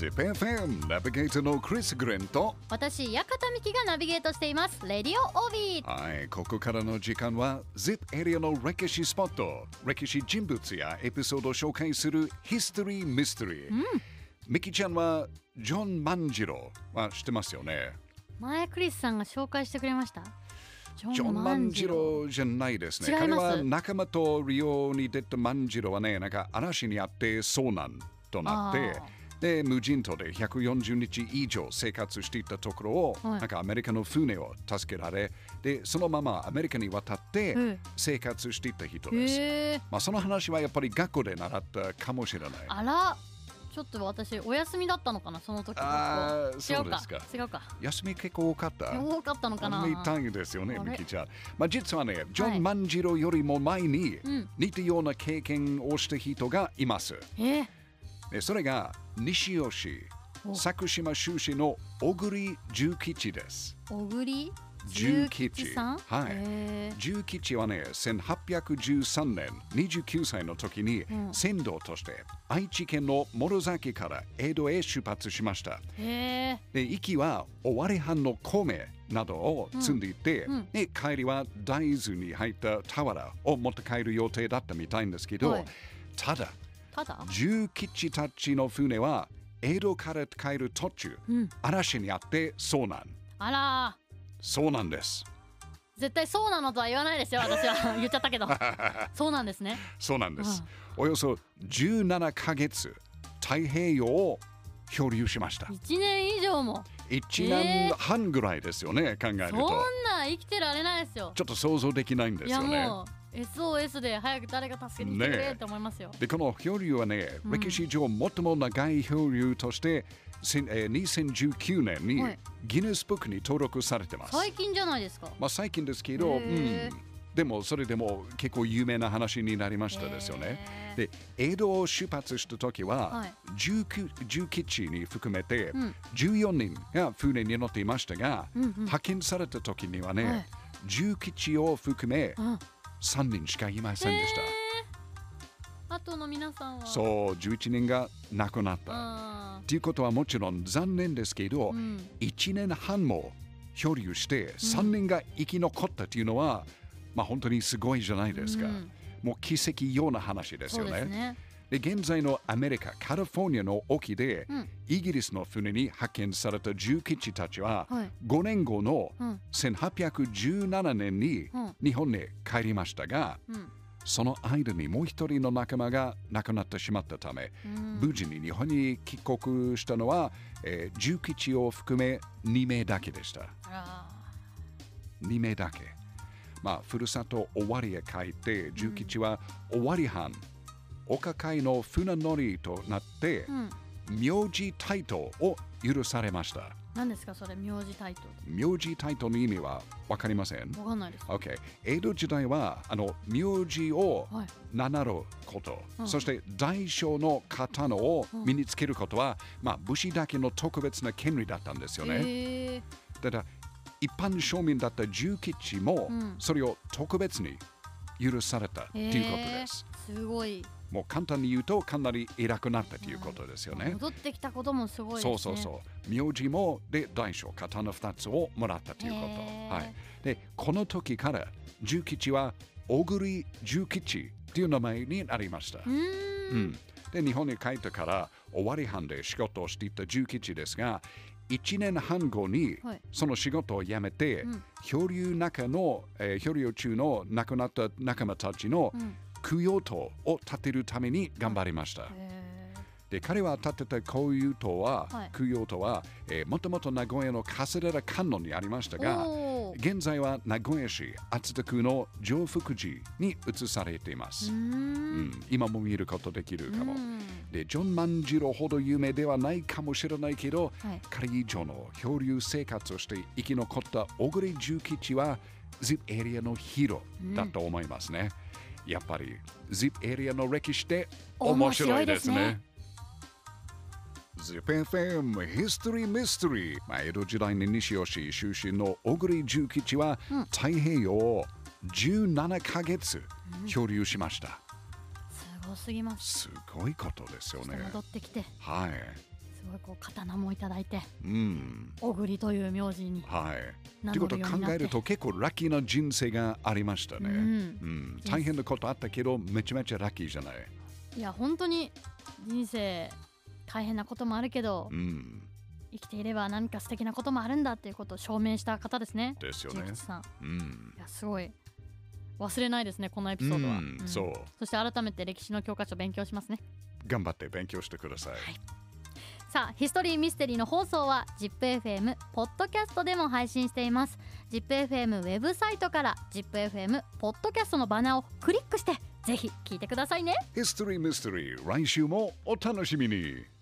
ZIPFM ナビゲーターのクリス・グレンと。私、館美希がナビゲートしています。レディオオビー。はい、ここからの時間は ZIP エリアの歴史スポット歴史人物やエピソードを紹介するヒストリー・ミステリー、ミキちゃんはジョン万次郎は知ってますよね？前クリスさんが紹介してくれました？ジジョン万次郎じゃないですね。違います。彼は仲間とリオに出た万次郎はねなんか嵐にあって遭難となってあで無人島で140日以上生活していたところを、はいなんかアメリカの船を助けられでそのままアメリカに渡ってえ生活していた人です、へえ。まあ、その話はやっぱり学校で習ったかもしれないあら、ちょっと私、お休みだったのかな、その時あー学校そうですか違うか。休み結構多かった。多かったのかな。みたいですよね、ミキちゃん。まあ、実はね、ジョはいン万次郎よりも前にうん似たような経験をした人がいます。えー、でそれが西吉、お。佐久島出身の小栗重吉です。小栗重吉さん？はい。へ重吉はね、1813年、29歳の時にうん。船頭として愛知県の諸崎から江戸へ出発しました。で行きは尾張藩の米などを積んでいて、うん。うん。で帰りは大豆に入った俵を持って帰る予定だったみたいんですけど、はい。ただただ？重吉たちの船は江戸から帰る途中、うん。嵐にあって遭難あらそうなんですー。絶対そうなのとは言わないですよ、私は 言っちゃったけど。そうなんですね。そうなんです、およそ17ヶ月太平洋を漂流しました一年以上も。1年半ぐらいですよね、考えるとそんな生きてられないですよ。ちょっと想像できないんですよね SOS で早く誰か助けに来てくれって思いますよ。でこの漂流はね、うん。歴史上最も長い漂流として、えー2019年にはい。ギネスブックに登録されてます。最近じゃないですか。まあ、最近ですけど、うん、でもそれでも結構有名な話になりましたですよね。へで江戸を出発した時は、はい。19重吉に含めてうん。14人が船に乗っていましたが、うんうん。派遣された時にはね、はい。重吉を含めうん3人しかいませんでした。あとの皆さんは？う。そう11人が亡くなった。あということはもちろん残念ですけど、ーうん。1年半も漂流して3人が生き残ったというのは、まあ本当にすごいじゃないですか。うんもう奇跡ような話ですよね。で現在のアメリカ、カリフォルニアの沖で、うん。イギリスの船に派遣された重吉たちは、はい。5年後のうん。1817年にうん。日本に帰りましたが、うん。その間にもう一人の仲間が亡くなってしまったため、うん。無事に日本に帰国したのは、えー、重吉を含め2名だけでした。あ2名だけ。まあ、ふるさと尾張へ帰って、重吉は尾張藩、岡海の船乗りとなって。名字タイトルを許されました。何ですかそれ名字タイト名字タイトルの意味は分かりません？ル。わかんないです。OK。江戸時代は、あの、名字をはい。名乗ること、うんそして大小の刀を身につけることは、まあ、武士だけの特別な権利だったんですよね。ただ一般庶民だった重吉も、うんそれを特別に許されたということです。すごい。もう簡単に言うとかなり偉くなったということですよね。戻ってきたこともすごいですね。そうそうそう。名字もで大小刀2つをもらったということ。はい、でこの時から重吉は小栗重吉という名前になりました。うんん、で日本に帰ってから尾張藩で仕事をしていた重吉ですが1年半後にはいその仕事を辞めて、うん漂流中の、えー漂流中の亡くなった仲間たちのうん。供養塔を建てるために頑張りました。で彼は建てた供養塔は、はい供養塔は、もともと名古屋の桂田観音にありましたが現在は名古屋市厚田区の上福寺に移されています。うん。今も見ることできるかも。でジョン万次郎ほど有名ではないかもしれないけど、はい彼以上の漂流生活をして生き残った小栗重吉は ZIP エリアのヒーローだと思いますね。やっぱり ZIP エリアの歴史って面白いですね。ZIPFM History Mystery、まあ、江戸時代に西吉出身の小栗重吉は、うん太平洋を17ヶ月漂流しました。すごすぎます。すごいことですよね。戻ってきて。はい。すごいこう刀もいただいてうん。小栗という名字にはい。名ということを考えると結構ラッキーな人生がありましたね。うんうん大変なことあったけどめちゃめちゃラッキーじゃない。いや本当に人生大変なこともあるけどうん。生きていれば何か素敵なこともあるんだっていうことを証明した方ですねですよねさんうん。いやすごい忘れないですねこのエピソードは、うんうんそう。そして改めて歴史の教科書勉強しますね頑張って勉強してください。さあヒストリーミステリーの放送は ZIPFM ポッドキャストでも配信しています ZIPFM ウェブサイトから ZIPFM ポッドキャストのバナーをクリックしてぜひ聞いてくださいねヒストリーミステリー来週もお楽しみに。